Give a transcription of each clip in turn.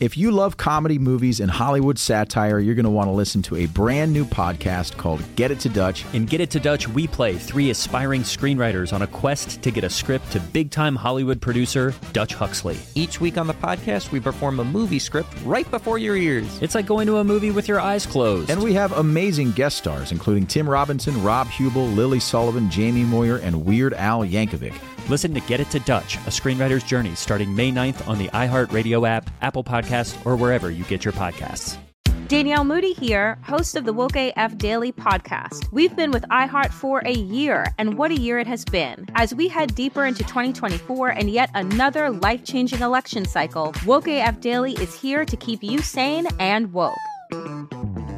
If you love comedy, movies, and Hollywood satire, you're going to want to listen to a brand new podcast called Get It to Dutch. In Get It to Dutch, we play three aspiring screenwriters on a quest to get a script to big time Hollywood producer Dutch Huxley. Each week on the podcast, we perform a movie script right before your ears. It's like going to a movie with your eyes closed. And we have amazing guest stars, including Tim Robinson, Rob Huebel, Lily Sullivan, Jamie Moyer, and Weird Al Yankovic. Listen to Get It to Dutch, a screenwriter's journey starting May 9th on the iHeartRadio app, Apple Podcast, or wherever you get your podcasts. Danielle Moody here, host of the Woke AF Daily podcast. We've been with iHeart for a year, and what a year it has been. As we head deeper into 2024 and yet another life changing election cycle, Woke AF Daily is here to keep you sane and woke.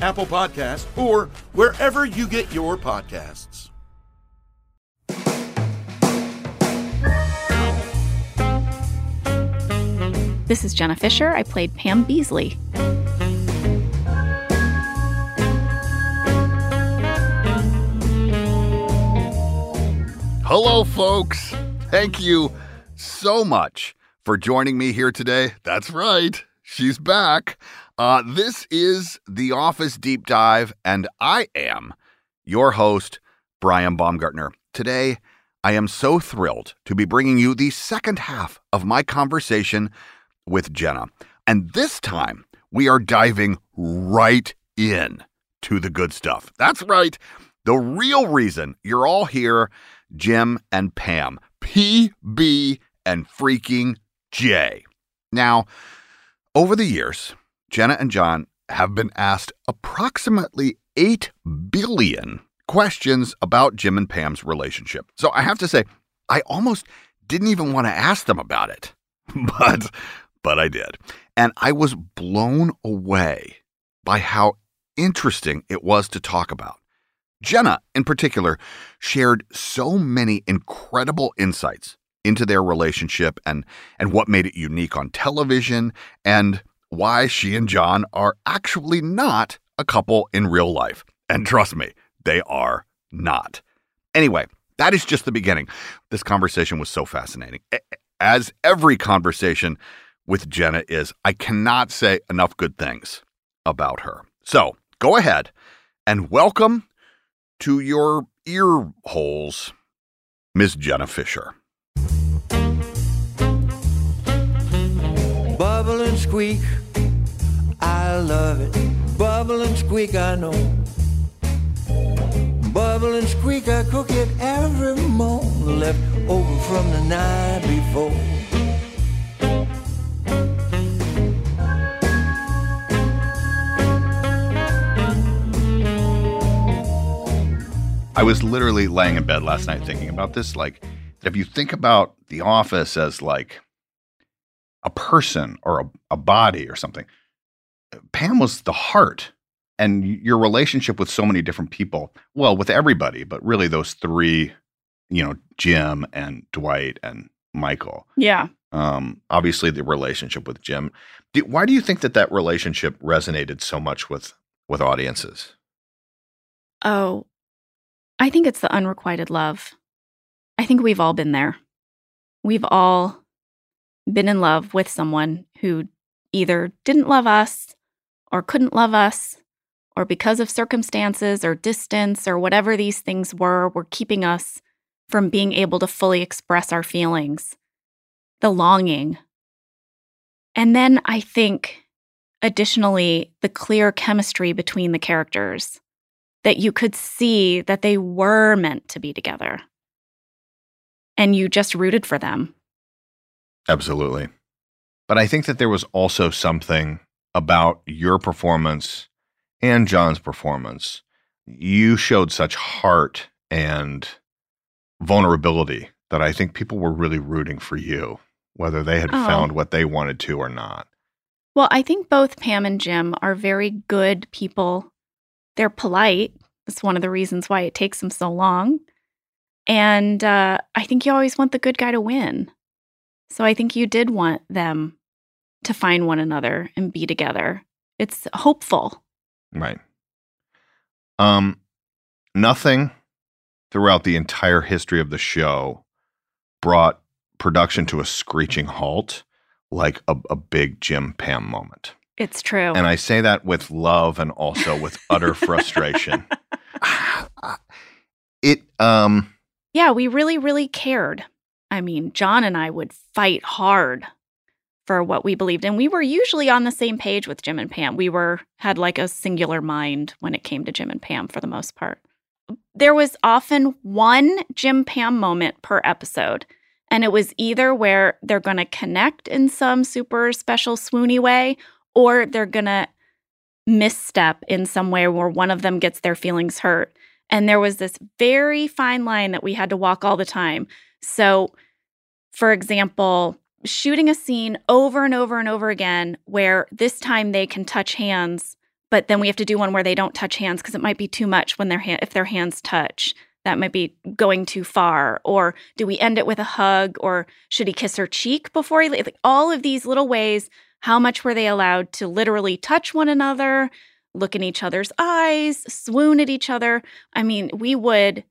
Apple Podcast, or wherever you get your podcasts. This is Jenna Fischer. I played Pam Beasley. Hello, folks. Thank you so much for joining me here today. That's right, she's back. Uh, this is the Office Deep Dive, and I am your host, Brian Baumgartner. Today, I am so thrilled to be bringing you the second half of my conversation with Jenna. And this time, we are diving right in to the good stuff. That's right. The real reason you're all here, Jim and Pam, PB and freaking J. Now, over the years, Jenna and John have been asked approximately 8 billion questions about Jim and Pam's relationship. So I have to say, I almost didn't even want to ask them about it. But but I did. And I was blown away by how interesting it was to talk about. Jenna, in particular, shared so many incredible insights into their relationship and, and what made it unique on television and why she and John are actually not a couple in real life. And trust me, they are not. Anyway, that is just the beginning. This conversation was so fascinating. As every conversation with Jenna is, I cannot say enough good things about her. So go ahead and welcome to your ear holes, Miss Jenna Fischer. Bubble and squeak, I love it. Bubble and squeak, I know. Bubble and squeak, I cook it every morning, left over from the night before. I was literally laying in bed last night thinking about this. Like, if you think about the office as like a person or a, a body or something, Pam was the heart. And your relationship with so many different people, well, with everybody, but really those three, you know, Jim and Dwight and Michael. Yeah. Um, obviously, the relationship with Jim. Do, why do you think that that relationship resonated so much with with audiences? Oh, I think it's the unrequited love. I think we've all been there. We've all been in love with someone who either didn't love us or couldn't love us, or because of circumstances or distance or whatever these things were, were keeping us from being able to fully express our feelings, the longing. And then I think, additionally, the clear chemistry between the characters that you could see that they were meant to be together. And you just rooted for them. Absolutely. But I think that there was also something about your performance and John's performance. You showed such heart and vulnerability that I think people were really rooting for you, whether they had Oh. found what they wanted to or not. Well, I think both Pam and Jim are very good people. They're polite. That's one of the reasons why it takes them so long. And uh, I think you always want the good guy to win. So I think you did want them to find one another and be together. It's hopeful. Right. Um, nothing throughout the entire history of the show brought production to a screeching halt like a, a big Jim Pam moment. It's true. And I say that with love and also with utter frustration. It um yeah, we really, really cared. I mean, John and I would fight hard for what we believed. And we were usually on the same page with Jim and Pam. We were had like a singular mind when it came to Jim and Pam for the most part. There was often one Jim Pam moment per episode. And it was either where they're going to connect in some super special swoony way, or they're going to misstep in some way where one of them gets their feelings hurt. And there was this very fine line that we had to walk all the time. So, for example, shooting a scene over and over and over again where this time they can touch hands, but then we have to do one where they don't touch hands because it might be too much when their ha- if their hands touch. That might be going too far. Or do we end it with a hug? Or should he kiss her cheek before he? Like all of these little ways. How much were they allowed to literally touch one another, look in each other's eyes, swoon at each other? I mean, we would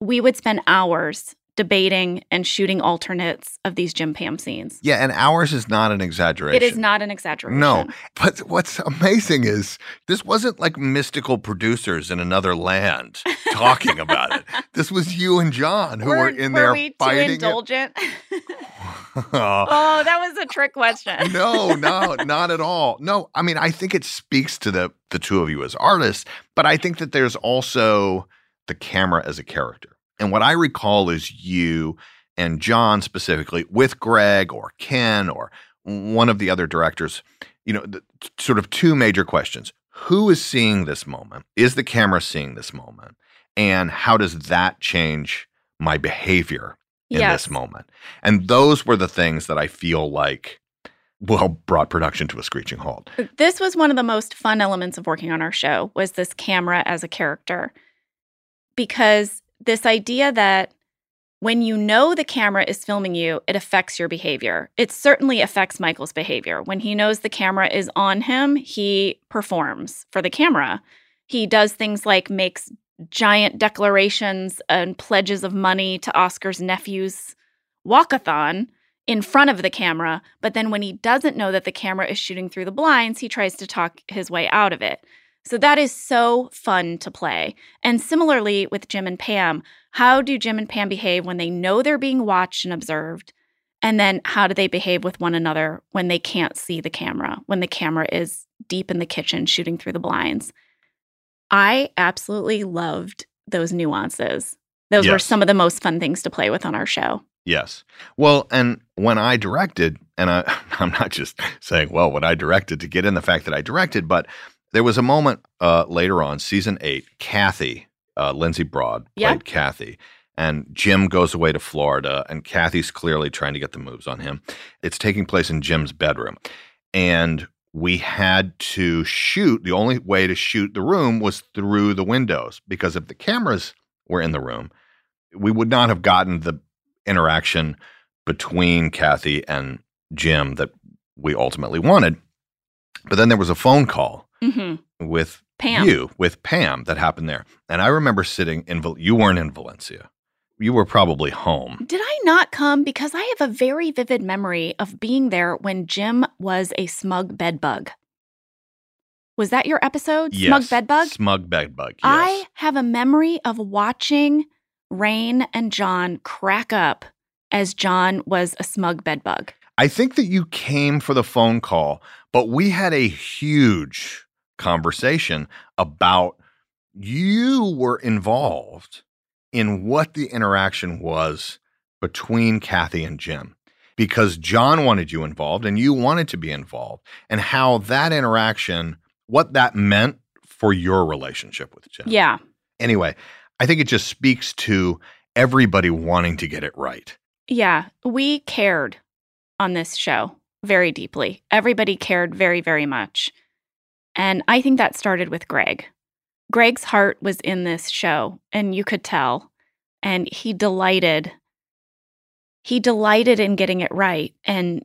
we would spend hours debating and shooting alternates of these Jim Pam scenes. yeah, and ours is not an exaggeration. It is not an exaggeration. No, but what's amazing is this wasn't like mystical producers in another land talking about it. This was you and John who were, in were there we fighting it. indulgent? oh, that was a trick question. no, no, not at all. No, I mean, I think it speaks to the the two of you as artists, but I think that there's also the camera as a character. And what I recall is you and John specifically with Greg or Ken or one of the other directors, you know, the, sort of two major questions. Who is seeing this moment? Is the camera seeing this moment? And how does that change my behavior in Yes. this moment? And those were the things that I feel like well brought production to a screeching halt. Uh, this was one of the most fun elements of working on our show was this camera as a character. Because this idea that when you know the camera is filming you, it affects your behavior. It certainly affects Michael's behavior. When he knows the camera is on him, he performs for the camera. He does things like makes giant declarations and pledges of money to Oscar's nephew's walkathon in front of the camera. But then when he doesn't know that the camera is shooting through the blinds, he tries to talk his way out of it. So that is so fun to play. And similarly with Jim and Pam, how do Jim and Pam behave when they know they're being watched and observed? And then how do they behave with one another when they can't see the camera, when the camera is deep in the kitchen shooting through the blinds? I absolutely loved those nuances. Those were some of the most fun things to play with on our show. Yes. Well, and when I directed, and I, I'm not just saying, well, when I directed to get in the fact that I directed, but there was a moment uh, later on, season eight, Kathy, uh, Lindsay Broad played Yeah. Kathy, and Jim goes away to Florida, and Kathy's clearly trying to get the moves on him. It's taking place in Jim's bedroom. And we had to shoot, the only way to shoot the room was through the windows, because if the cameras were in the room, we would not have gotten the interaction between Kathy and Jim that we ultimately wanted. But then there was a phone call hmm with Pam. you, with Pam, that happened there. And I remember sitting in, you weren't in Valencia. You were probably home. Did I not come? Because I have a very vivid memory of being there when Jim was a smug bedbug. Was that your episode? Yes. Smug Bedbug? Smug Bedbug. Yes. I have a memory of watching Rainn and John crack up as John was a smug bedbug. I think that you came for the phone call, but we had a huge conversation about you were involved in what the interaction was between Kathy and Jim because John wanted you involved and you wanted to be involved, and how that interaction, what that meant for your relationship with Jim. Yeah. Anyway, I think it just speaks to everybody wanting to get it right. Yeah. We cared on this show very deeply. Everybody cared very, very much. And I think that started with Greg. Greg's heart was in this show, and you could tell. And he delighted. He delighted in getting it right. And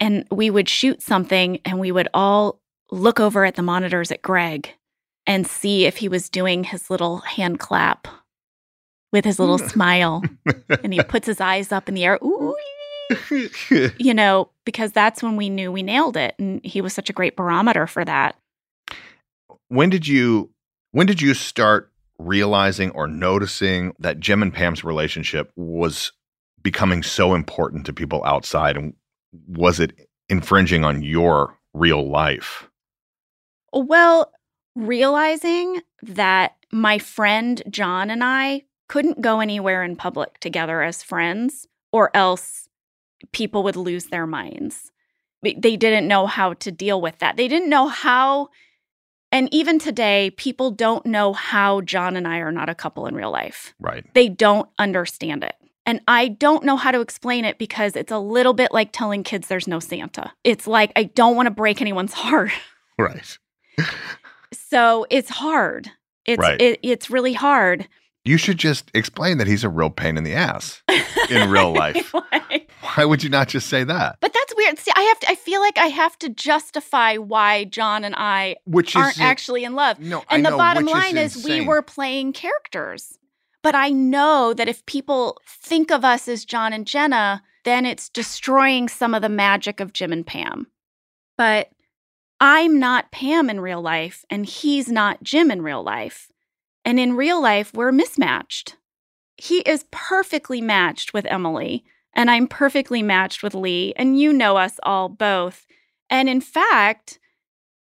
and we would shoot something and we would all look over at the monitors at Greg and see if he was doing his little hand clap with his little hmm. smile. And he puts his eyes up in the air. Ooh, you know, because that's when we knew we nailed it. And he was such a great barometer for that. When did you when did you start realizing or noticing that Jim and Pam's relationship was becoming so important to people outside and was it infringing on your real life? Well, realizing that my friend John and I couldn't go anywhere in public together as friends, or else people would lose their minds. They didn't know how to deal with that. They didn't know how. And even today, people don't know how John and I are not a couple in real life. Right. They don't understand it. And I don't know how to explain it because it's a little bit like telling kids there's no Santa. It's like, I don't want to break anyone's heart. Right. So it's hard. It's Right. it, it's really hard. You should just explain that he's a real pain in the ass in real life. Why would you not just say that? But that's weird. See, I have to I feel like I have to justify why John and I Which aren't actually in love. No, I and the know, bottom which is line is, we were playing characters. But I know that if people think of us as John and Jenna, then it's destroying some of the magic of Jim and Pam. But I'm not Pam in real life, and he's not Jim in real life. And in real life, we're mismatched. He is perfectly matched with Emily, and I'm perfectly matched with Lee, and you know us all both. And in fact,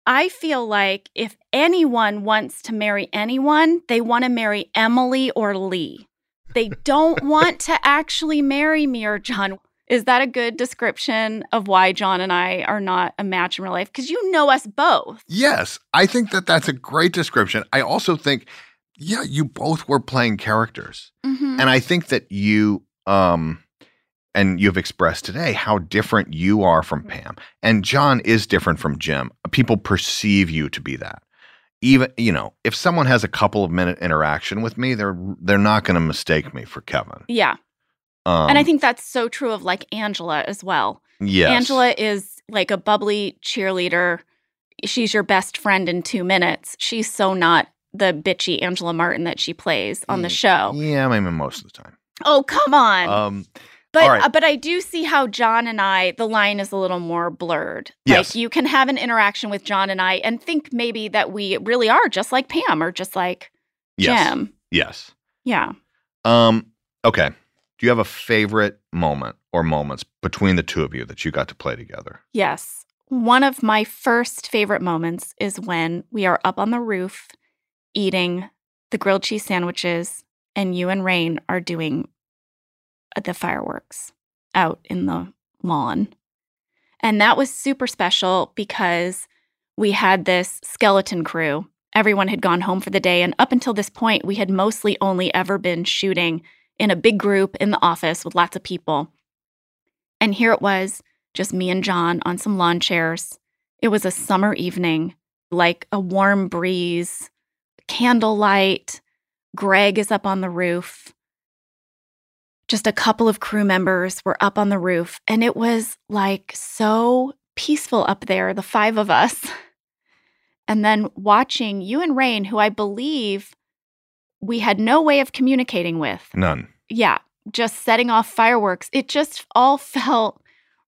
I feel like if anyone wants to marry anyone, they want to marry Emily or Lee. They don't want to actually marry me or John. Is that a good description of why John and I are not a match in real life? Because you know us both. Yes, I think that that's a great description. I also think, yeah, you both were playing characters, Mhm. and I think that you, um, and you've expressed today how different you are from Pam, and John is different from Jim. People perceive you to be that. Even you know, if someone has a couple of minute interaction with me, they're they're not going to mistake me for Kevin. Yeah. Um, and I think that's so true of like Angela as well. yes, Angela is like a bubbly cheerleader. She's your best friend in two minutes. She's so not the bitchy Angela Martin that she plays on the show. Yeah, I mean most of the time. Oh, come on. Um, But right. uh, but I do see how John and I the line is a little more blurred. Yes. Like you can have an interaction with John and I and think maybe that we really are just like Pam or just like yes, Jim. yes. Yeah. Um, okay. Do you have a favorite moment or moments between the two of you that you got to play together? Yes. One of my first favorite moments is when we are up on the roof eating the grilled cheese sandwiches and you and Rainn are doing the fireworks out in the lawn. And that was super special because we had this skeleton crew. Everyone had gone home for the day. And up until this point, we had mostly only ever been shooting in a big group in the office with lots of people. And here it was, just me and John on some lawn chairs. It was a summer evening, like a warm breeze, candlelight. Greg is up on the roof. Just a couple of crew members were up on the roof, and it was like so peaceful up there, the five of us. And then watching you and Rainn, who I believe we had no way of communicating with None. yeah, just setting off fireworks. It just all felt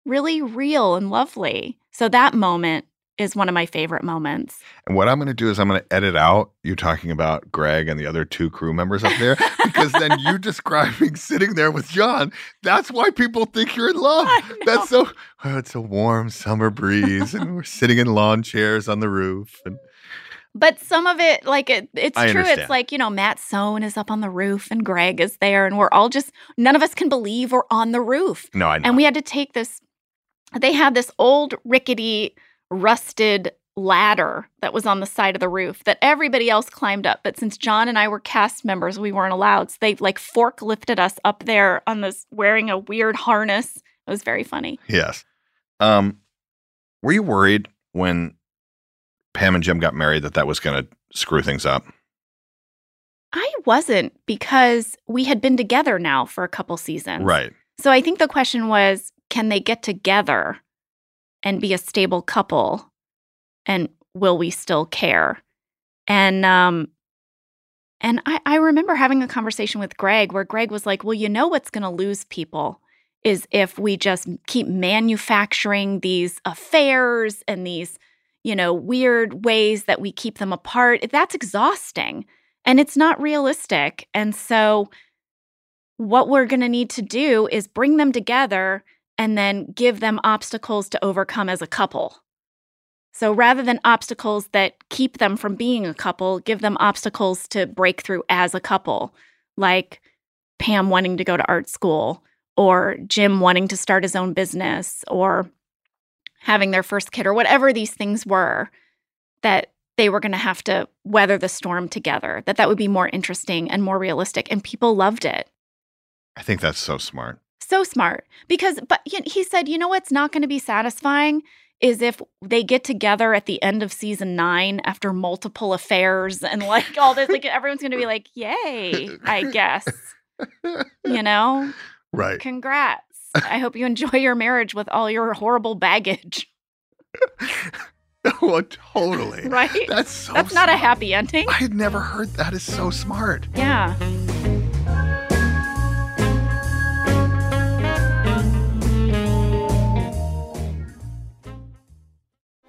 really real and lovely. So that moment is one of my favorite moments. And what I'm going to do is I'm going to edit out you talking about Greg and the other two crew members up there because then you describing sitting there with John. That's why people think you're in love. That's so. Oh, it's a warm summer breeze, and we're sitting in lawn chairs on the roof. And But some of it, like it, it's I true. understand. It's like you know, Matt Sohn is up on the roof and Greg is there, and we're all just none of us can believe we're on the roof. no, I know. And we had to take this. They had this old rickety, rusted ladder that was on the side of the roof that everybody else climbed up. But since John and I were cast members, we weren't allowed. So they like fork lifted us up there on this wearing a weird harness. It was very funny. Yes. Um, were you worried when Pam and Jim got married that that was going to screw things up? I wasn't because we had been together now for a couple seasons. Right. So I think the question was can they get together and be a stable couple and will we still care? And um and I, I remember having a conversation with Greg where Greg was like, Well, you know what's gonna lose people is if we just keep manufacturing these affairs and these, you know, weird ways that we keep them apart. That's exhausting and it's not realistic. And so what we're going to need to do is bring them together and then give them obstacles to overcome as a couple. So rather than obstacles that keep them from being a couple, give them obstacles to break through as a couple, like Pam wanting to go to art school or Jim wanting to start his own business or having their first kid or whatever these things were that they were going to have to weather the storm together that that would be more interesting and more realistic and people loved it I think that's so smart. So smart because but he said you know what's not going to be satisfying is if they get together at the end of season nine after multiple affairs and like all this like everyone's going to be like yay i guess you know Right. congrats i hope you enjoy your marriage with all your horrible baggage well, oh, totally. right That's so that's not a happy ending I had never heard that. Is so smart. yeah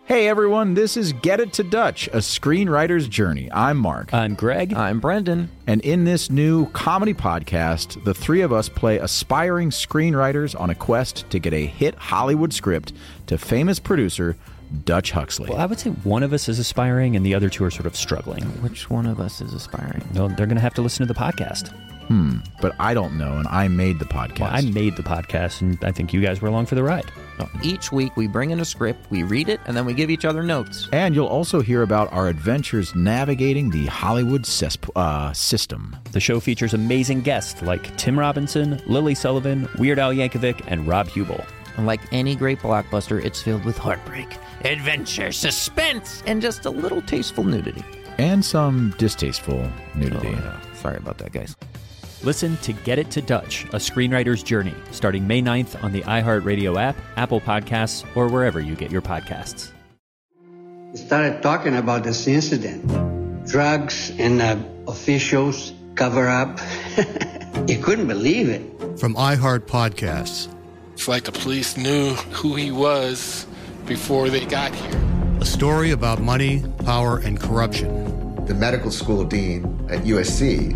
Hey everyone, this is Get It to Dutch, a screenwriter's journey. I'm Mark. I'm Greg. I'm Brendan. And in this new comedy podcast, the three of us play aspiring screenwriters on a quest to get a hit Hollywood script to famous producer Dutch Huxley. Well, I would say one of us is aspiring and the other two are sort of struggling. Which one of us is aspiring? No, they're going to have to listen to the podcast. Hmm, but I don't know, and I made the podcast. Well, I made the podcast, and I think you guys were along for the ride. Each week we bring in a script, we read it, and then we give each other notes. and you'll also hear about our adventures navigating the Hollywood cesp- uh, system. The show features amazing guests like Tim Robinson, Lily Sullivan, Weird Al Yankovic, and Rob Huebel. And like any great blockbuster, it's filled with heartbreak, adventure, suspense, and just a little tasteful nudity. And some distasteful nudity. Oh, yeah. Sorry about that, guys. Listen to Get It to Dutch, a screenwriter's journey, starting May 9th on the iHeartRadio app, Apple Podcasts, or wherever you get your podcasts. started talking about this incident. Drugs and uh, officials cover up. you couldn't believe it. From iHeart Podcasts, It's like the police knew who he was before they got here. a story about money, power, and corruption. The medical school dean at USC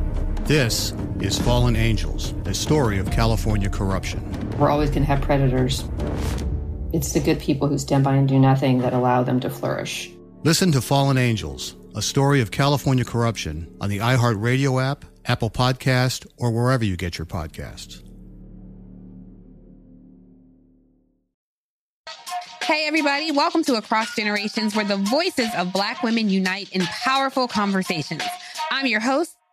This is Fallen Angels, a story of California corruption. We're always going to have predators. It's the good people who stand by and do nothing that allow them to flourish. Listen to Fallen Angels, a story of California corruption on the iHeartRadio app, Apple Podcast, or wherever you get your podcasts. Hey, everybody, welcome to Across Generations, where the voices of Black women unite in powerful conversations. I'm your host,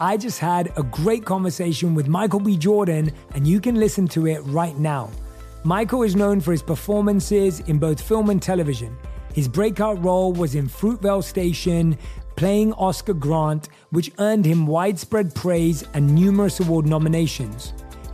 I just had a great conversation with Michael B. Jordan, and you can listen to it right now. Michael is known for his performances in both film and television. His breakout role was in Fruitvale Station, playing Oscar Grant, which earned him widespread praise and numerous award nominations.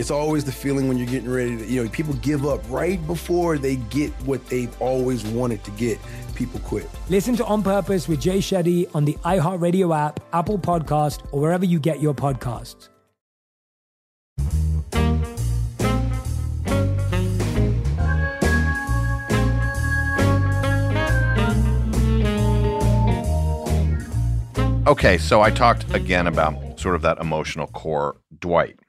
It's always the feeling when you're getting ready to, you know, people give up right before they get what they've always wanted to get. People quit. Listen to On Purpose with Jay Shetty on the iHeartRadio app, Apple Podcast, or wherever you get your podcasts. Okay, so I talked again about sort of that emotional core. Dwight,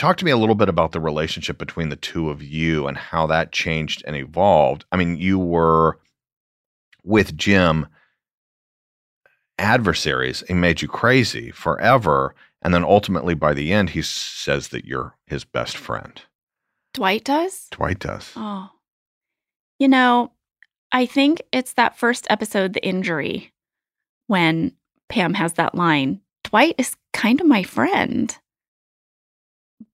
talk to me a little bit about the relationship between the two of you and how that changed and evolved. I mean, you were with Jim adversaries. He made you crazy forever. And then ultimately, by the end, he says that you're his best friend. Dwight does? Dwight does. Oh. You know, I think it's that first episode, The Injury, when Pam has that line Dwight is kind of my friend.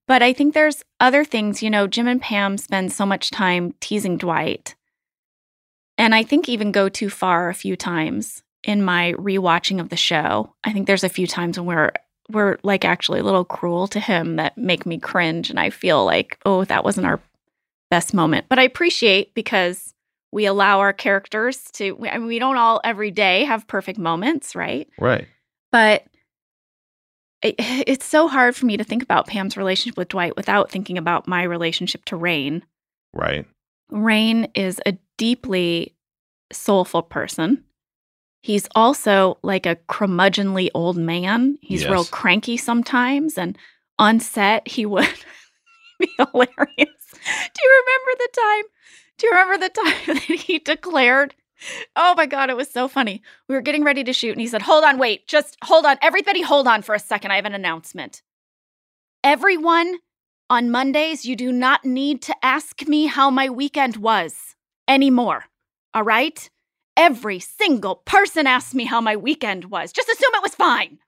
But I think there's other things, you know, Jim and Pam spend so much time teasing Dwight. And I think even go too far a few times in my rewatching of the show. I think there's a few times when we're we're like actually a little cruel to him that make me cringe and I feel like, oh, that wasn't our best moment. But I appreciate because we allow our characters to I mean we don't all every day have perfect moments, right? Right. But it, it's so hard for me to think about Pam's relationship with Dwight without thinking about my relationship to Rainn. Right. Rainn is a deeply soulful person. He's also like a curmudgeonly old man. He's real cranky sometimes, and on set he would be hilarious. Do you remember the time? Do you remember the time that he declared? Oh my god, it was so funny. We were getting ready to shoot, and he said, "Hold on, wait, just hold on, everybody, hold on for a second. I have an announcement. Everyone, on Mondays, you do not need to ask me how my weekend was anymore. All right? Every single person asked me how my weekend was. Just assume it was fine.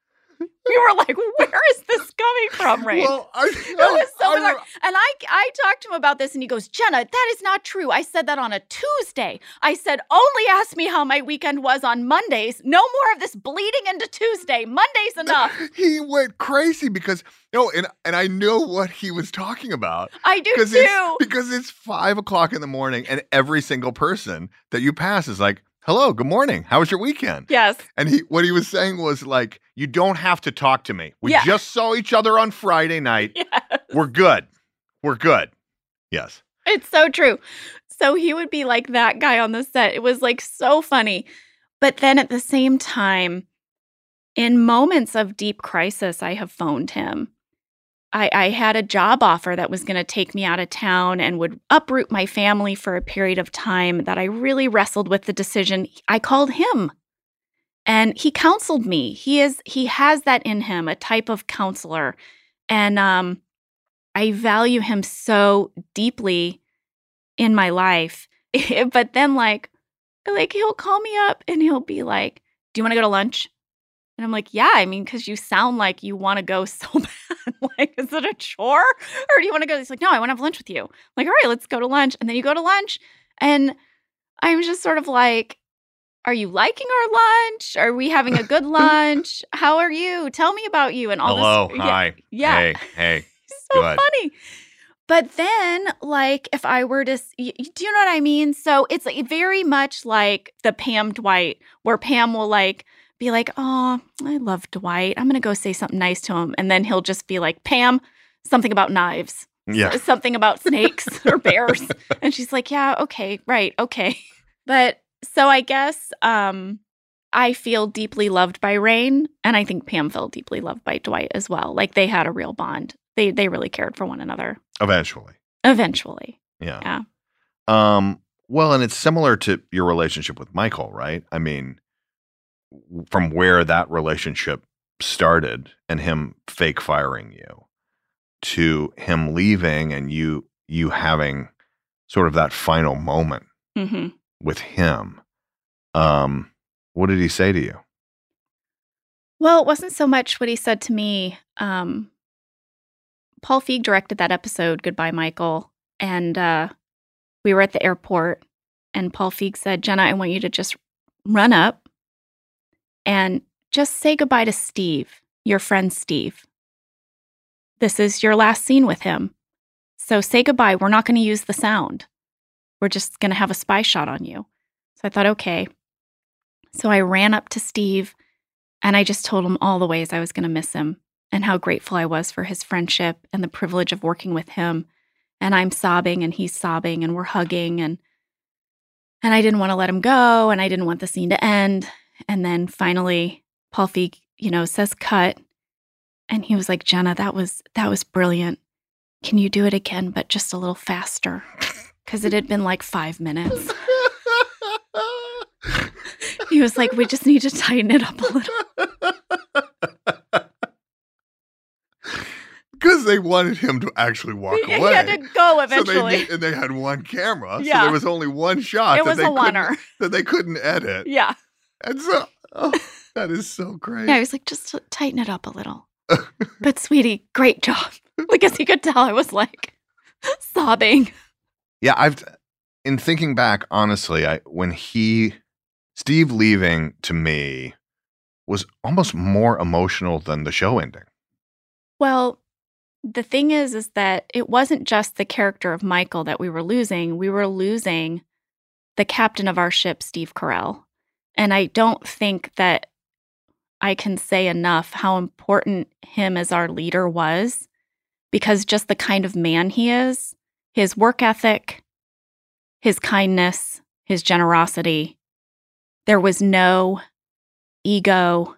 We were like, where is this coming from, Ray? Well, I, it was so bizarre. And I, I talked to him about this, and he goes, Jenna, that is not true. I said that on a Tuesday. I said, only ask me how my weekend was on Mondays. No more of this bleeding into Tuesday. Monday's enough. he went crazy because no, and and I know what he was talking about. I do too. It's, because it's five o'clock in the morning, and every single person that you pass is like, "Hello, good morning. How was your weekend?" Yes. And he, what he was saying was like, "You don't have to talk to me. We Yeah. just saw each other on Friday night. Yes. We're good. We're good." Yes. It's so true. So he would be like that guy on the set. It was like so funny. But then at the same time, in moments of deep crisis, I have phoned him. I, I had a job offer that was going to take me out of town and would uproot my family for a period of time that I really wrestled with the decision. I called him and he counseled me. He is he has that in him, a type of counselor. And um I value him so deeply in my life. but then like like he'll call me up and he'll be like, "Do you want to go to lunch?" And I'm like, "Yeah, I mean, because you sound like you want to go so bad. like, is it a chore or do you want to go?" He's like, "No, I want to have lunch with you." I'm like, "All right, let's go to lunch." And then you go to lunch, and I'm just sort of like, "Are you liking our lunch? Are we having a good lunch? How are you? Tell me about you." And all Hello, this. hi, yeah. hey, hey. so Good. funny. But then, like, if I were to, s- y- y- do you know what I mean? So it's like very much like the Pam Dwight, where Pam will like be like, "Oh, I love Dwight. I'm gonna go say something nice to him," and then he'll just be like, "Pam, something about knives, Yeah. Something about snakes or bears," and she's like, "Yeah, okay, right, okay." But so I guess um, I feel deeply loved by Rainn, and I think Pam felt deeply loved by Dwight as well. Like they had a real bond. They they really cared for one another. Eventually. Eventually, Yeah. yeah. Um, well, and it's similar to your relationship with Michael, right? I mean, from where that relationship started and him fake firing you to him leaving and you you having sort of that final moment hmm with him. Um, what did he say to you? Well, it wasn't so much what he said to me. Um, Paul Feig directed that episode, Goodbye, Michael. And uh, we were at the airport, and Paul Feig said, Jenna, I want you to just run up and just say goodbye to Steve, your friend Steve. This is your last scene with him. So say goodbye. We're not going to use the sound. We're just going to have a spy shot on you. So I thought, okay. So I ran up to Steve and I just told him all the ways I was going to miss him and how grateful I was for his friendship and the privilege of working with him. And I'm sobbing and he's sobbing and we're hugging and and I didn't want to let him go and I didn't want the scene to end. And then finally Paul Feig, you know, says cut and he was like, "Jenna, that was that was brilliant. Can you do it again but just a little faster?" Cuz it had been like 5 minutes. he was like, "We just need to tighten it up a little." Because they wanted him to actually walk He away. had to go So eventually. they, and they had one camera, so there was only one shot It that was they a oneer. that they couldn't edit. yeah. And so, oh, that is so great. Yeah, I was like, just tighten it up a little. but sweetie, great job. Like as he could tell, I was like sobbing. Yeah, I've in thinking back, honestly, I when he Steve leaving to me was almost more emotional than the show ending. Well, the thing is, is that it wasn't just the character of Michael that we were losing. We were losing the captain of our ship, Steve Carell. And I don't think that I can say enough how important him as our leader was because just the kind of man he is, his work ethic, his kindness, his generosity, there was no ego.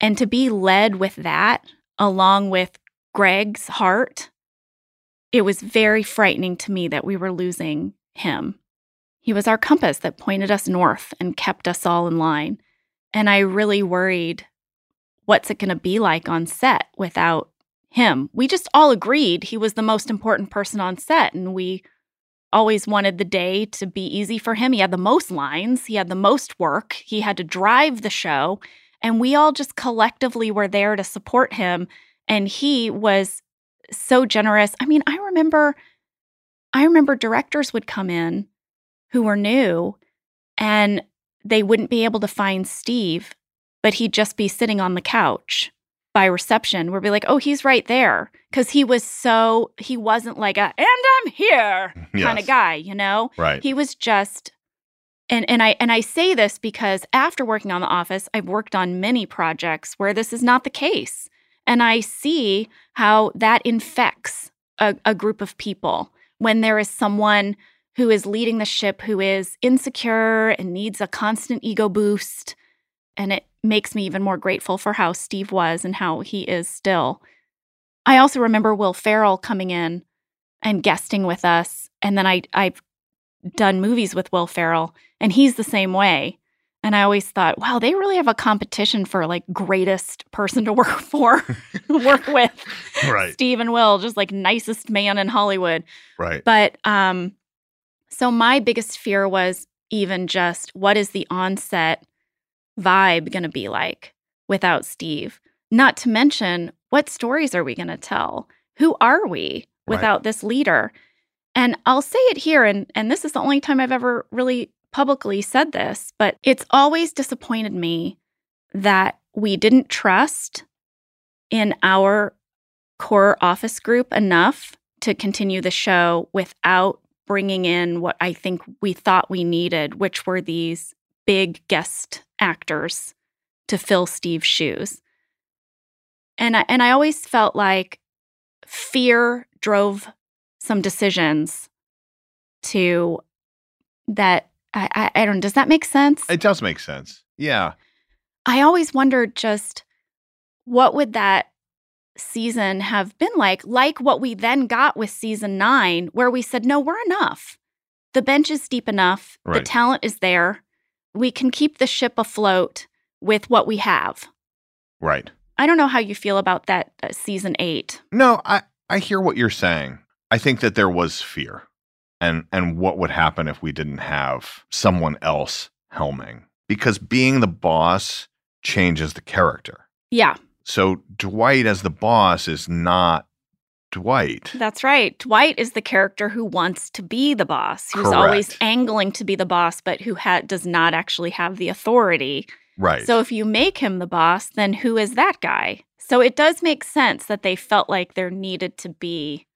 And to be led with that, along with Greg's heart, it was very frightening to me that we were losing him. He was our compass that pointed us north and kept us all in line. And I really worried what's it going to be like on set without him? We just all agreed he was the most important person on set, and we always wanted the day to be easy for him. He had the most lines, he had the most work, he had to drive the show, and we all just collectively were there to support him. And he was so generous. I mean, I remember I remember directors would come in who were new and they wouldn't be able to find Steve, but he'd just be sitting on the couch by reception. We'd be like, oh, he's right there. Cause he was so, he wasn't like a, and I'm here mm-hmm. kind Yes. of guy, you know? Right. He was just, and, and I and I say this because after working on The Office, I've worked on many projects where this is not the case. And I see how that infects a, a group of people when there is someone who is leading the ship who is insecure and needs a constant ego boost. And it makes me even more grateful for how Steve was and how he is still. I also remember Will Ferrell coming in and guesting with us. And then I, I've done movies with Will Ferrell, and he's the same way. And I always thought, wow, they really have a competition for like greatest person to work for, work with. Right. Steve and Will, just like nicest man in Hollywood. Right. But um, so my biggest fear was even just what is the onset vibe going to be like without Steve? Not to mention, what stories are we going to tell? Who are we without this leader? And I'll say it here, and, and this is the only time I've ever really publicly said this, but it's always disappointed me that we didn't trust in our core office group enough to continue the show without bringing in what I think we thought we needed, which were these big guest actors to fill Steve's shoes. And I, and I always felt like fear drove some decisions to that I, I, I don't does that make sense? It does make sense. Yeah. I always wondered just what would that season have been like, like what we then got with season nine, where we said, no, we're enough. The bench is deep enough, the talent is there. We can keep the ship afloat with what we have. Right. I don't know how you feel about that uh, season eight. No, I I hear what you're saying. I think that there was fear. And and what would happen if we didn't have someone else helming? Because being the boss changes the character. Yeah, So Dwight as the boss is not Dwight. that's right. Dwight is the character who wants to be the boss, who's always angling to be the boss, but who ha- does not actually have the authority. Right. So if you make him the boss, then who is that guy? So it does make sense that they felt like there needed to be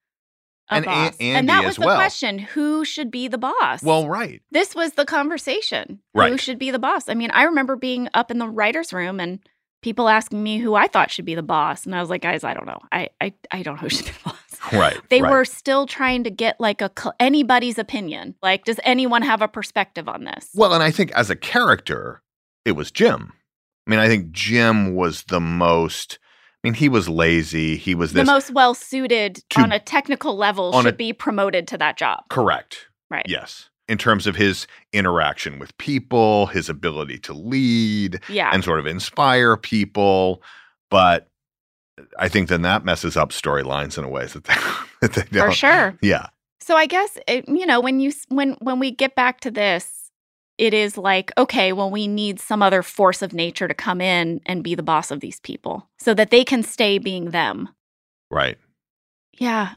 a And A- boss. Andy and that was as the well. question who should be the boss? well, right. this was the conversation. Who should be the boss? I mean, I remember being up in the writer's room and people asking me who I thought should be the boss. And I was like, guys, I don't know. I I, I don't know who should be the boss. Right. They right. were still trying to get like a anybody's opinion. Like, does anyone have a perspective on this? Well, and I think as a character, it was Jim. I mean, I think Jim was the most. I mean, he was lazy. He was the most well suited on a technical level on a- should be promoted to that job. correct. Right. Yes. In terms of his interaction with people, his ability to lead Yeah. and sort of inspire people. But I think then that messes up storylines in a ways that they, that they don't. For sure. Yeah. So I guess it, you know when you when when we get back to this, it is like okay, well we need some other force of nature to come in and be the boss of these people so that they can stay being them. Right. Yeah,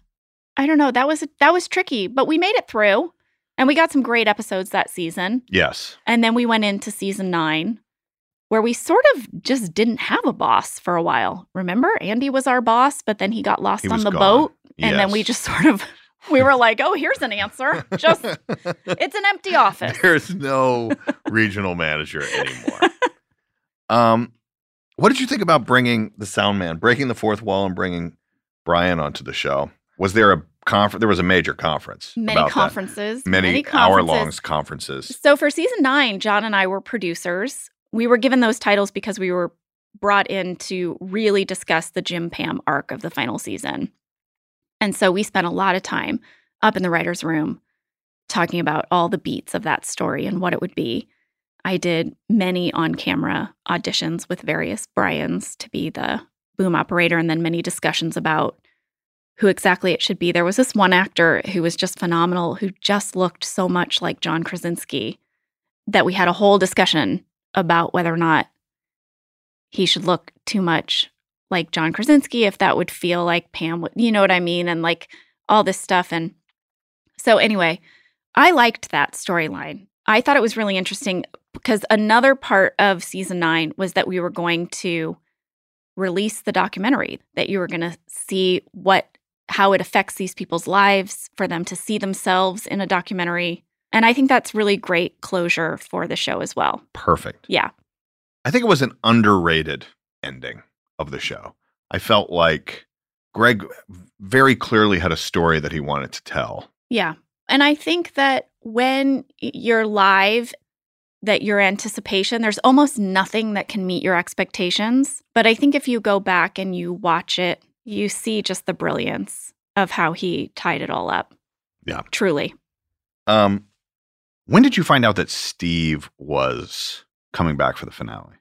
I don't know. That was that was tricky, but we made it through, and we got some great episodes that season. Yes. And then we went into season nine, where we sort of just didn't have a boss for a while. Remember, Andy was our boss, but then he got lost He on the gone. boat, and then we just sort of we were like, "Oh, here's an answer. Just it's an empty office." There's no regional manager anymore. Um, what did you think about bringing the sound man, breaking the fourth wall, and bringing Brian onto the show? Was there a conference? There was a major conference. Many about that. conferences, many, many hour-long conferences. conferences. So for season nine, John and I were producers. We were given those titles because we were brought in to really discuss the Jim Pam arc of the final season. And so we spent a lot of time up in the writer's room talking about all the beats of that story and what it would be. I did many on camera auditions with various Brians to be the boom operator, and then many discussions about who exactly it should be. There was this one actor who was just phenomenal, who just looked so much like John Krasinski that we had a whole discussion about whether or not he should look too much like John Krasinski, if that would feel like Pam you know what I mean? And like all this stuff. And so, anyway, I liked that storyline. I thought it was really interesting because another part of season nine was that we were going to release the documentary, that you were going to see what, how it affects these people's lives, for them to see themselves in a documentary. And I think that's really great closure for the show as well. Perfect. Yeah. I think it was an underrated ending of the show. I felt like Greg very clearly had a story that he wanted to tell. Yeah. And I think that when you're live, that your anticipation, there's almost nothing that can meet your expectations. But I think if you go back and you watch it, you see just the brilliance of how he tied it all up. Yeah. Truly. Um, when did you find out that Steve was coming back for the finale?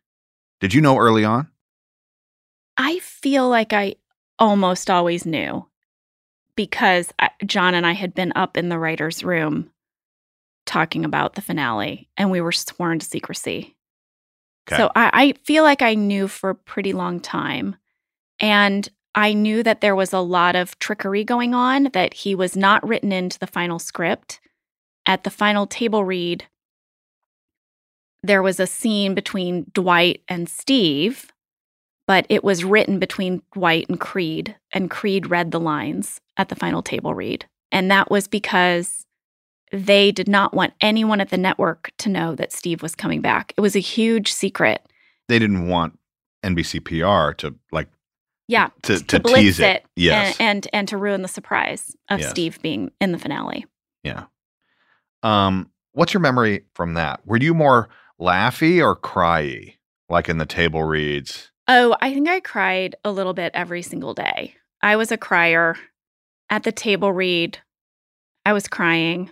Did you know early on? I feel like I almost always knew because John and I had been up in the writer's room talking about the finale, and we were sworn to secrecy. Okay. So I, I feel like I knew for a pretty long time. And I knew that there was a lot of trickery going on, that he was not written into the final script. At the final table read, there was a scene between Dwight and Steve, but it was written between Dwight and Creed, and Creed read the lines at the final table read. And that was because they did not want anyone at the network to know that Steve was coming back. It was a huge secret. They didn't want NBC PR to like Yeah. to, to, blitz tease it. Yes. And, and and to ruin the surprise of Yes. Steve being in the finale. yeah. Um, what's your memory from that? Were you more laughy or cryy, like in the table reads? Oh, I think I cried a little bit every single day. I was a crier. At the table read, I was crying.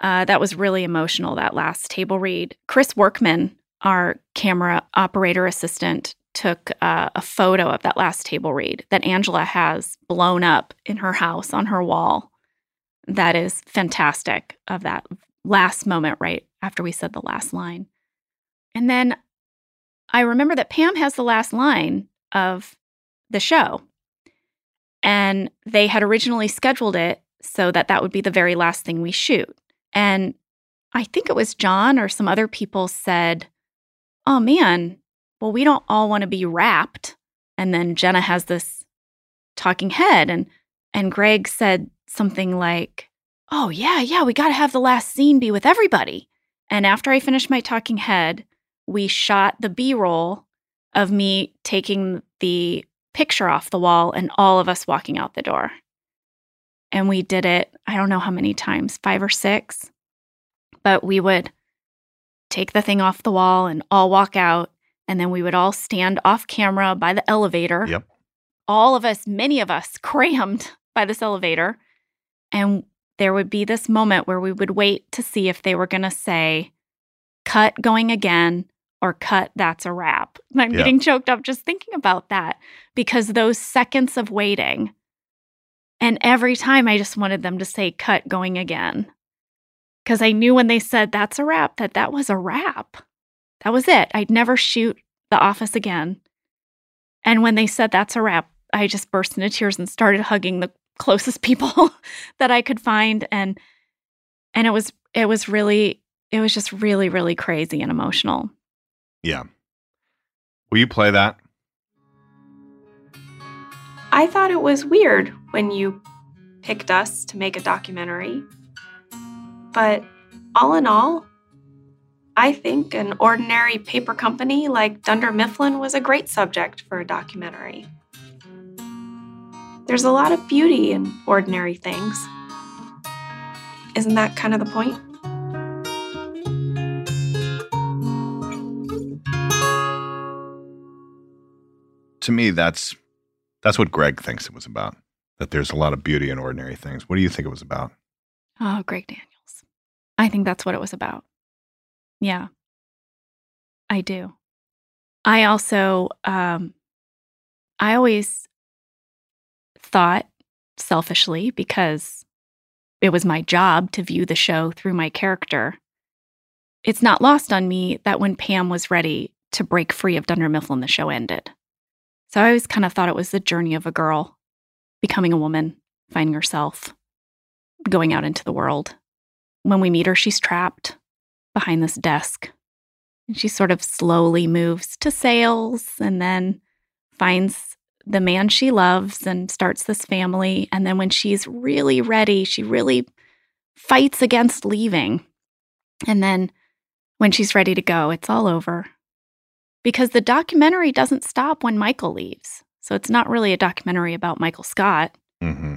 Uh, that was really emotional, that last table read. Chris Workman, our camera operator assistant, took uh, a photo of that last table read that Angela has blown up in her house on her wall. That is fantastic of that last moment right after we said the last line. And then I remember that Pam has the last line of the show. And they had originally scheduled it so that that would be the very last thing we shoot. And I think it was John or some other people said, Oh man, well, we don't all want to be wrapped. And then Jenna has this talking head and and Greg said something like, "Oh yeah, yeah, we got to have the last scene be with everybody." And after I finished my talking head, we shot the B-roll of me taking the picture off the wall and all of us walking out the door. And we did it, I don't know how many times, 5 or 6. But we would take the thing off the wall and all walk out and then we would all stand off camera by the elevator Yep. all of us, many of us, crammed by this elevator. And there would be this moment where we would wait to see if they were going to say, cut going again or cut that's a wrap. And I'm Yeah. getting choked up just thinking about that because those seconds of waiting. And every time I just wanted them to say cut going again. Because I knew when they said that's a wrap, that that was a wrap. That was it. I'd never shoot The Office again. And when they said that's a wrap, I just burst into tears and started hugging the closest people that I could find and and it was it was really it was just really really crazy and emotional. Yeah. Will you play that? I thought it was weird when you picked us to make a documentary. But all in all, I think an ordinary paper company like Dunder Mifflin was a great subject for a documentary. There's a lot of beauty in ordinary things. Isn't that kind of the point? To me, that's that's what Greg thinks it was about. That there's a lot of beauty in ordinary things. What do you think it was about? Oh, Greg Daniels. I think that's what it was about. Yeah. I do. I also um I always thought selfishly because it was my job to view the show through my character. It's not lost on me that when Pam was ready to break free of Dunder Mifflin, the show ended. So I always kind of thought it was the journey of a girl becoming a woman, finding herself, going out into the world. When we meet her, she's trapped behind this desk. And she sort of slowly moves to sales and then finds the man she loves and starts this family. And then when she's really ready, she really fights against leaving. And then when she's ready to go, it's all over. Because the documentary doesn't stop when Michael leaves. So it's not really a documentary about Michael Scott. Mm-hmm.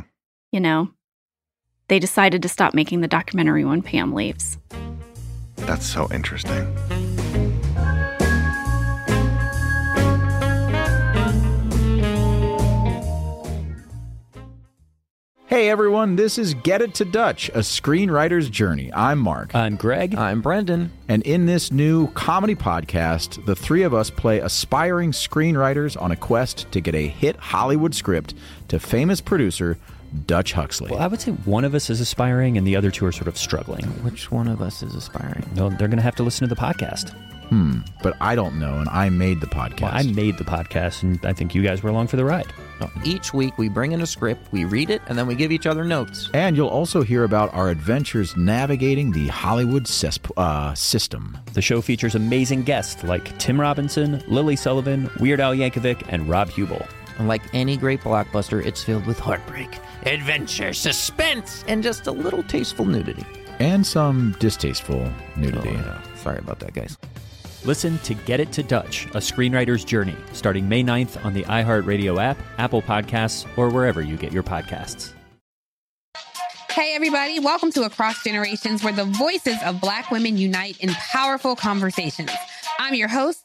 You know, they decided to stop making the documentary when Pam leaves. That's so interesting. Hey everyone, this is Get It to Dutch, a screenwriter's journey. I'm Mark. I'm Greg. I'm Brendan. And in this new comedy podcast, the three of us play aspiring screenwriters on a quest to get a hit Hollywood script to famous producer Dutch Huxley. Well, I would say one of us is aspiring and the other two are sort of struggling. Which one of us is aspiring? No, they're going to have to listen to the podcast. Hmm, but I don't know, and I made the podcast. Well, I made the podcast, and I think you guys were along for the ride. Each week we bring in a script, we read it, and then we give each other notes. And you'll also hear about our adventures navigating the Hollywood cessp- uh, system. The show features amazing guests like Tim Robinson, Lily Sullivan, Weird Al Yankovic, and Rob Huebel. And like any great blockbuster, it's filled with heartbreak, adventure, suspense, and just a little tasteful nudity. And some distasteful nudity. Oh, yeah. Sorry about that, guys. Listen to Get It to Dutch, a screenwriter's journey, starting May 9th on the iHeartRadio app, Apple Podcasts, or wherever you get your podcasts. Hey, everybody, welcome to Across Generations, where the voices of Black women unite in powerful conversations. I'm your host,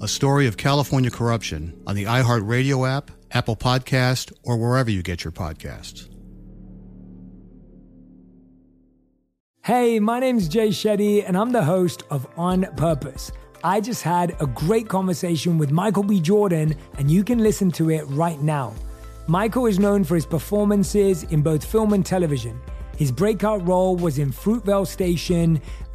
a story of California corruption on the iHeartRadio app, Apple Podcast, or wherever you get your podcasts. Hey, my name's Jay Shetty, and I'm the host of On Purpose. I just had a great conversation with Michael B. Jordan, and you can listen to it right now. Michael is known for his performances in both film and television. His breakout role was in Fruitvale Station,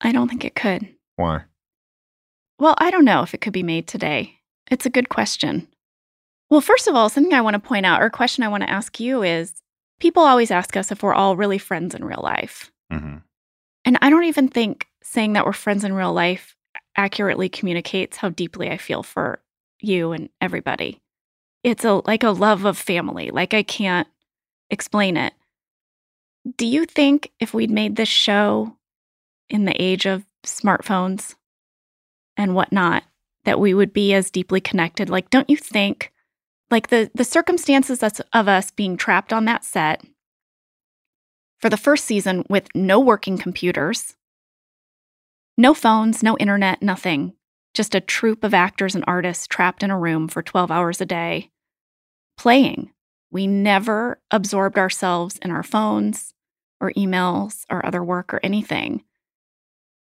I don't think it could. Why? Well, I don't know if it could be made today. It's a good question. Well, first of all, something I want to point out, or a question I want to ask you is people always ask us if we're all really friends in real life. Mm-hmm. And I don't even think saying that we're friends in real life accurately communicates how deeply I feel for you and everybody. It's a like a love of family. Like I can't explain it. Do you think if we'd made this show in the age of smartphones and whatnot, that we would be as deeply connected? Like, don't you think, like the the circumstances of us being trapped on that set for the first season with no working computers, no phones, no internet, nothing, just a troupe of actors and artists trapped in a room for 12 hours a day playing. We never absorbed ourselves in our phones or emails or other work or anything.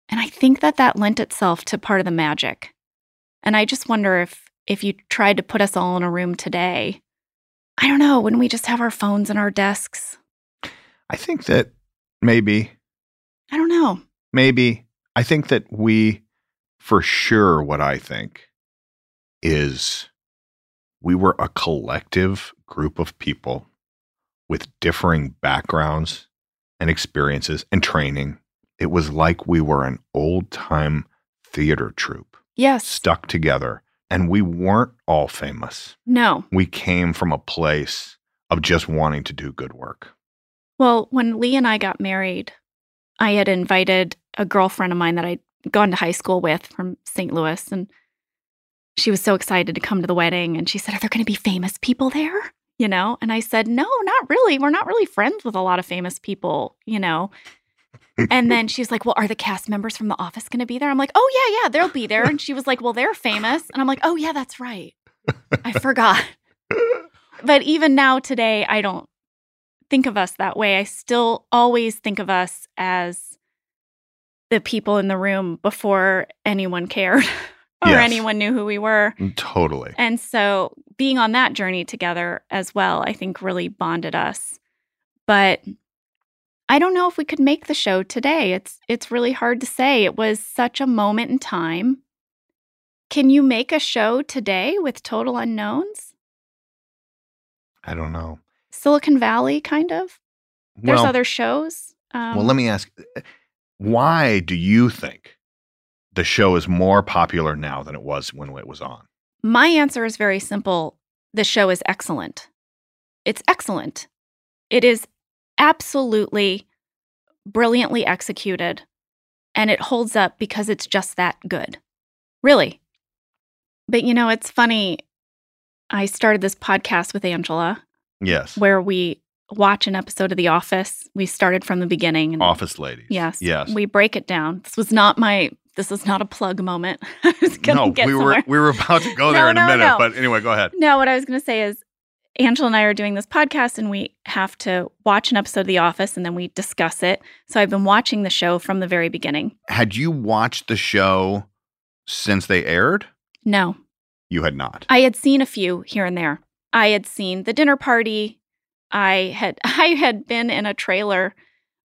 And I think that that lent itself to part of the magic. And I just wonder if if you tried to put us all in a room today, I don't know, wouldn't we just have our phones in our desks? I think that maybe, I don't know. maybe, I think that we, for sure, what I think is we were a collective group of people with differing backgrounds and experiences and training. It was like we were an old time theater troupe Yes. stuck together, and we weren't all famous. No. We came from a place of just wanting to do good work. Well, when Lee and I got married, I had invited a girlfriend of mine that I'd gone to high school with from St. Louis. And she was so excited to come to the wedding. And she said, Are there going to be famous people there? You know? And I said, No, not really. We're not really friends with a lot of famous people, you know? And then she was like, Well, are the cast members from The Office going to be there? I'm like, Oh, yeah, yeah, they'll be there. And she was like, Well, they're famous. And I'm like, Oh, yeah, that's right. I forgot. but even now, today, I don't think of us that way. I still always think of us as the people in the room before anyone cared or Yes. anyone knew who we were. Mm, totally. And so being on that journey together as well, I think really bonded us. But I don't know if we could make the show today. It's it's really hard to say. It was such a moment in time. Can you make a show today with total unknowns? I don't know. Silicon Valley kind of? There's Well- other shows. Um, well, let me ask why do you think the show is more popular now than it was when it was on? My answer is very simple. The show is excellent. It's excellent. It is absolutely brilliantly executed and it holds up because it's just that good. Really. But you know, it's funny. I started this podcast with Angela Yes. where we watch an episode of The Office. We started from the beginning. Office ladies. Yes. Yes. We break it down. This was not my this is not a plug moment. I was gonna no, get we somewhere. were we were about to go there No, in a minute, no. but anyway, go ahead. No, what I was going to say is Angela and I are doing this podcast and we have to watch an episode of The Office and then we discuss it. So I've been watching the show from the very beginning. Had you watched the show since they aired? No, You had not. I had seen a few here and there. I had seen the dinner party. I had I had been in a trailer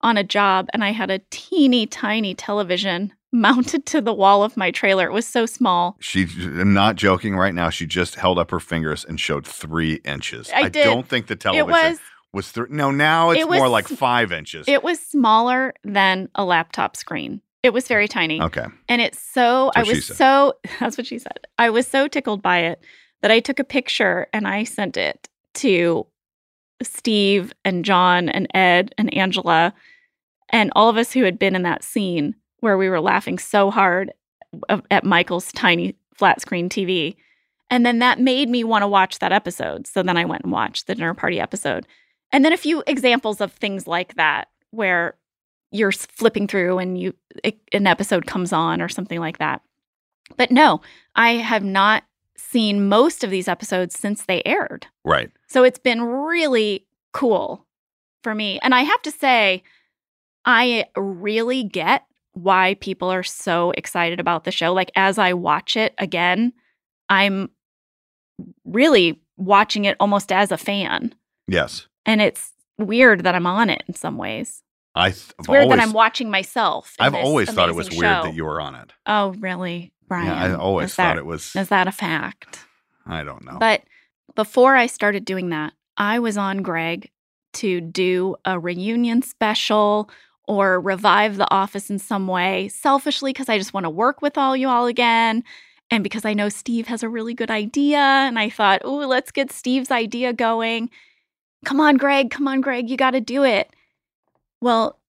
on a job and I had a teeny tiny television mounted to the wall of my trailer. It was so small. She, I'm not joking right now. She just held up her fingers and showed three inches. I did. don't think the television it was- was three. No, now it's It was more like five inches. It was smaller than a laptop screen. It was very tiny. okay. And it's so, I was so, that's what she said. I was so tickled by it that I took a picture and I sent it to Steve and John and Ed and Angela and all of us who had been in that scene where we were laughing so hard at Michael's tiny flat screen TV. And then that made me want to watch that episode. So then I went and watched the dinner party episode. And then a few examples of things like that where you're flipping through and you it, an episode comes on or something like that. But no, I have not seen most of these episodes since they aired. Right. So it's been really cool for me. And I have to say, I really get why people are so excited about the show. Like, as I watch it again, I'm really watching it almost as a fan. Yes. And it's weird that I'm on it in some ways. I th- It's weird always, that I'm watching myself. I've always thought it was amazing weird that you were on it. Oh, really, Brian? I always Is thought that- it was- Is that a fact? I don't know. But before I started doing that, I was on Greg to do a reunion special or revive The Office in some way, selfishly, because I just want to work with all you all again. And because I know Steve has a really good idea. And I thought, oh, let's get Steve's idea going. Come on, Greg. Come on, Greg. You got to do it. Well,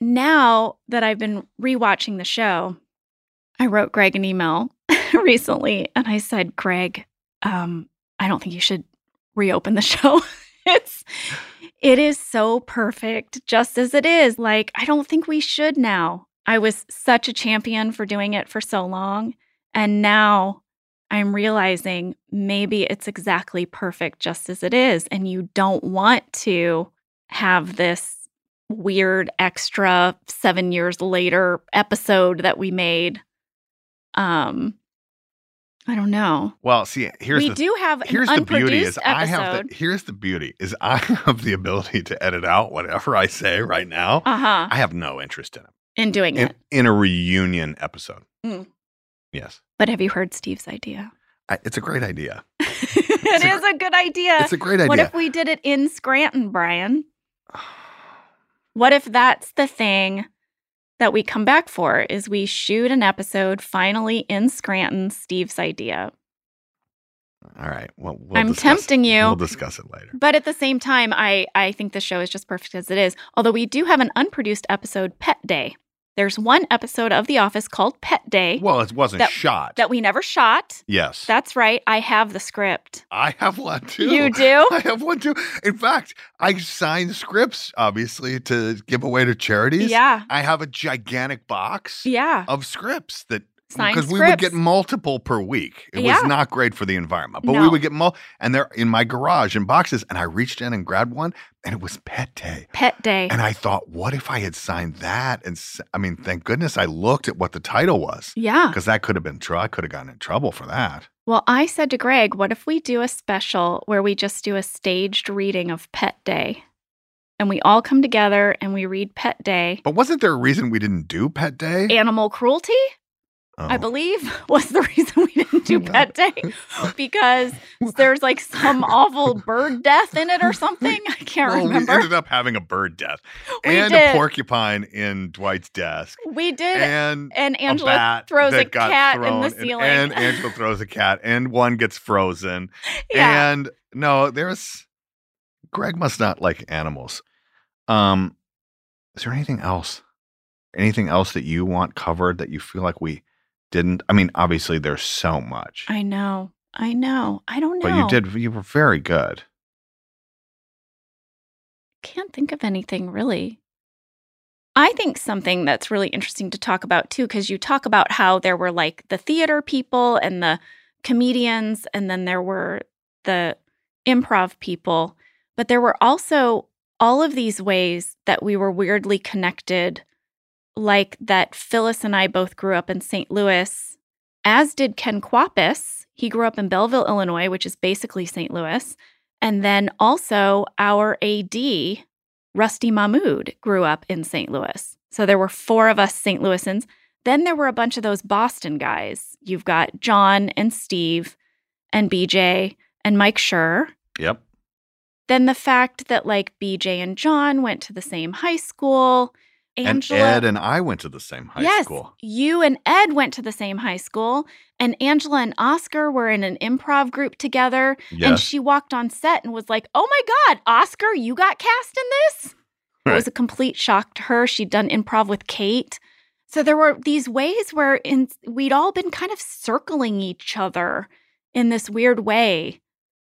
now that I've been rewatching the show, I wrote Greg an email recently and I said, Greg, um, I don't think you should reopen the show. it's it is so perfect just as it is. Like, I don't think we should now. I was such a champion for doing it for so long. And now I'm realizing maybe it's exactly perfect just as it is. And you don't want to have this weird extra seven years later episode that we made. Um, I don't know. Well, see, here's we the, do have an here's the beauty is unproduced I have the here's the beauty is I have the ability to edit out whatever I say right now. Uh-huh. I have no interest in it. in doing In, it. in a reunion episode. Mm. Yes. But have you heard Steve's idea? I, it's a great idea. it is a good idea. it's a great idea. What if we did it in Scranton, Brian? What if that's the thing that we come back for is we shoot an episode finally in Scranton, Steve's idea. All right. Well, we'll I'm discuss- tempting you. We'll discuss it later. But at the same time, I I think the show is just perfect as it is. Although we do have an unproduced episode, Pet Day. There's one episode of The Office called Pet Day. Well, it wasn't that, shot. That we never shot. yes. That's right. I have the script. I have one too. You do? I have one too. In fact, I signed scripts, obviously, to give away to charities. Yeah. I have a gigantic box Yeah. of scripts that because we would get multiple per week. It Yeah. was not great for the environment, but we would get mul and they're in my garage in boxes. And I reached in and grabbed one, and it was Pet Day. Pet Day. And I thought, what if I had signed that? And I mean, thank goodness I looked at what the title was. Yeah. Because that could have been true. I could have gotten in trouble for that. Well, I said to Greg, what if we do a special where we just do a staged reading of Pet Day? And we all come together and we read Pet Day. But wasn't there a reason we didn't do Pet Day? Animal cruelty, I Oh. believe, was the reason we didn't do Pet Day because there's like some awful bird death in it or something. I can't Well, remember. we ended up having a bird death We and did. a porcupine in Dwight's desk. We did. And, and Angela bat throws a cat in the and- ceiling. And, Angela throws a cat, and one gets frozen. Yeah. And no, there's Greg must not like animals. Um, is there anything else? Anything else that you want covered that you feel like we didn't? I mean, obviously there's so much, I know. I know. I don't know. but you did. You were very good. can't think of anything really. I think something that's really interesting to talk about too, because you talk about how there were like the theater people and the comedians, and then there were the improv people, but there were also all of these ways that we were weirdly connected, like that Phyllis and I both grew up in St. Louis, as did Ken Kwapis. He grew up in Belleville, Illinois, which is basically St. Louis. And then also our AD, Rusty Mahmood, grew up in St. Louis. So there were four of us St. Louisans. Then there were a bunch of those Boston guys. You've got John and Steve and BJ and Mike Schur. Yep. Then the fact that like BJ and John went to the same high school. Angela, and Ed and I went to the same high yes, school. You and Ed went to the same high school, and Angela and Oscar were in an improv group together. And she walked on set and was like, Oh my God, Oscar, you got cast in this? It was a complete shock to her. She'd done improv with Kate. So there were these ways where in, we'd all been kind of circling each other in this weird way,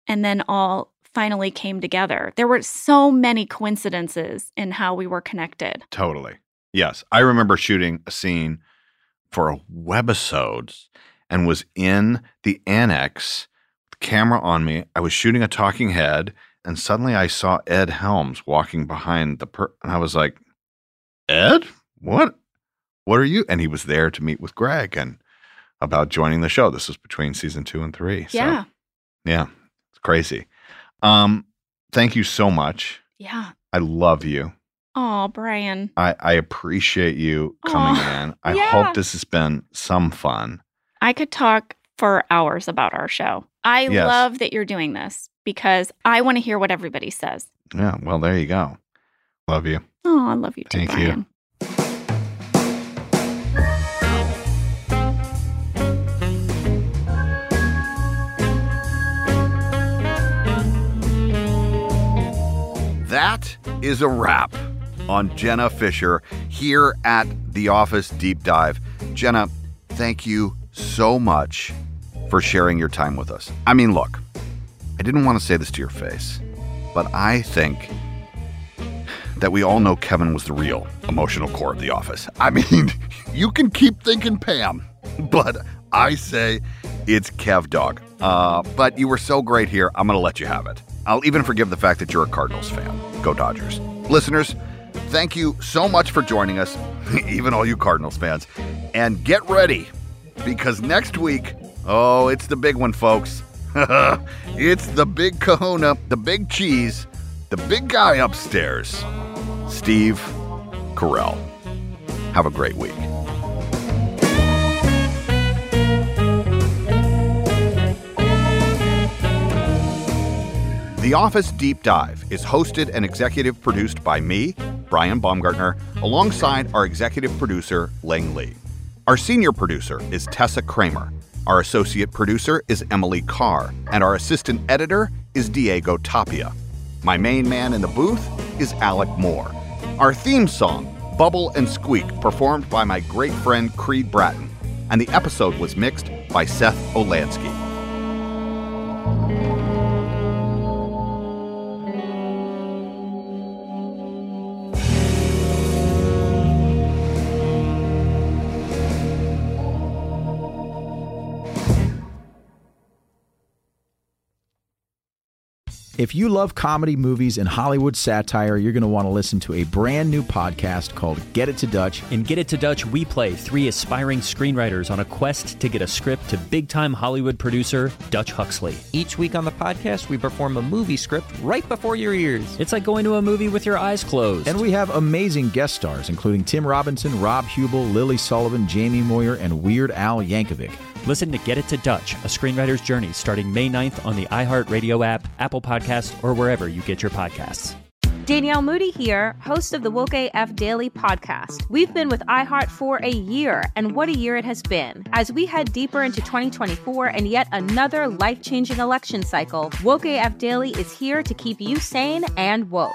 and then all finally came together. There were so many coincidences in how we were connected. Totally. Yes. I remember shooting a scene for a webisodes and was in the annex, camera on me. I was shooting a talking head, and suddenly I saw Ed Helms walking behind the per and I was like, Ed? What? What are you? And he was there to meet with Greg and about joining the show. This was between season two and three. So, Yeah. yeah. It's crazy. Um, thank you so much. Yeah. I love you. Oh, Brian. I, I appreciate you coming Aw, in. I yeah. hope this has been some fun. I could talk for hours about our show. I Yes. love that you're doing this because I want to hear what everybody says. Yeah, well, there you go. Love you. Oh, I love you too, Thank Brian. That is a wrap on Jenna Fischer here at The Office Deep Dive. Jenna, thank you so much for sharing your time with us. I mean, look, I didn't want to say this to your face, but I think that we all know Kevin was the real emotional core of The Office. I mean, you can keep thinking Pam, but I say it's Kev Dog. Uh, but you were so great here, I'm going to let you have it. I'll even forgive the fact that you're a Cardinals fan. Go Dodgers. Listeners, thank you so much for joining us, even all you Cardinals fans. And get ready, because next week, oh, it's the big one, folks. it's the big kahuna, the big cheese, the big guy upstairs, Steve Carell. Have a great week. The Office Deep Dive is hosted and executive produced by me, Brian Baumgartner, alongside our executive producer, Lang Lee. Our senior producer is Tessa Kramer. Our associate producer is Emily Carr, and our assistant editor is Diego Tapia. My main man in the booth is Alec Moore. Our theme song, Bubble and Squeak, performed by my great friend Creed Bratton, and the episode was mixed by Seth Olansky. If you love comedy movies and Hollywood satire, you're going to want to listen to a brand new podcast called Get It to Dutch. In Get It to Dutch, we play three aspiring screenwriters on a quest to get a script to big time Hollywood producer Dutch Huxley. Each week on the podcast, we perform a movie script right before your ears. It's like going to a movie with your eyes closed. And we have amazing guest stars, including Tim Robinson, Rob Huebel, Lily Sullivan, Jamie Moyer, and Weird Al Yankovic. Listen to Get It to Dutch, a screenwriter's journey starting May 9th on the iHeartRadio app, Apple Podcasts, or wherever you get your podcasts. Danielle Moody here, host of the Woke AF Daily podcast. We've been with iHeart for a year, and what a year it has been. As we head deeper into 2024 and yet another life changing election cycle, Woke AF Daily is here to keep you sane and woke.